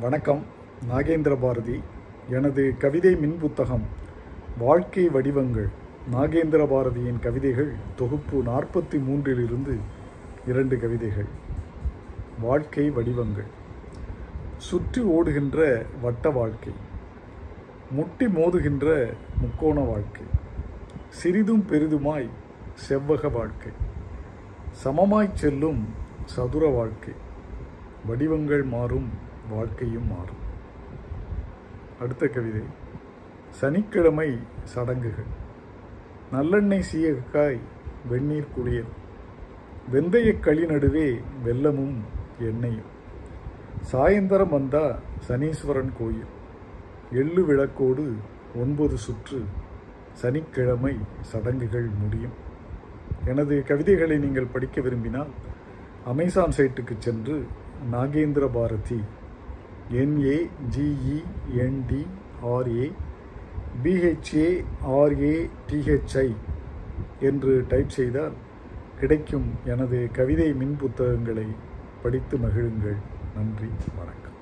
வணக்கம். நாகேந்திர பாரதி எனது கவிதை மின் புத்தகம் வாழ்க்கை வடிவங்கள். நாகேந்திர பாரதியின் கவிதைகள் தொகுப்பு நாற்பத்தி மூன்றிலிருந்து இரண்டு கவிதைகள். வாழ்க்கை வடிவங்கள். சுற்றி ஓடுகின்ற வட்ட வாழ்க்கை. முட்டி மோதுகின்ற முக்கோண வாழ்க்கை. சிறிதும் பெரிதுமாய் செவ்வக வாழ்க்கை. சமமாய்ச் செல்லும் சதுர வாழ்க்கை. வடிவங்கள் மாறும் வாழ்க்கையும் மாறும். அடுத்த கவிதை. சனிக்கிழமை சடங்குகள். நல்லெண்ணெய் சீயக்காய் வெந்நீர் குளியல். வெந்தய களி நடுவே வெள்ளமும் எண்ணெயும். சாயந்தரம் வந்தா சனீஸ்வரன் கோயில். எள்ளு விளக்கோடு ஒன்பது சுற்று சனிக்கிழமை சடங்குகள் முடியும். எனது கவிதைகளை நீங்கள் படிக்க விரும்பினால் அமேசான் சைட்டுக்கு சென்று நாகேந்திர பாரதி என்ஏஜிஇஎன்டிஆர்ஏ பிஹெச்ஏஆர்ஏடிஹெச்ஐ பிஹெச்ஏ என்று டைப் செய்தால் கிடைக்கும் எனது கவிதை மின் புத்தகங்களை படித்து மகிழுங்கள். நன்றி வணக்கம்.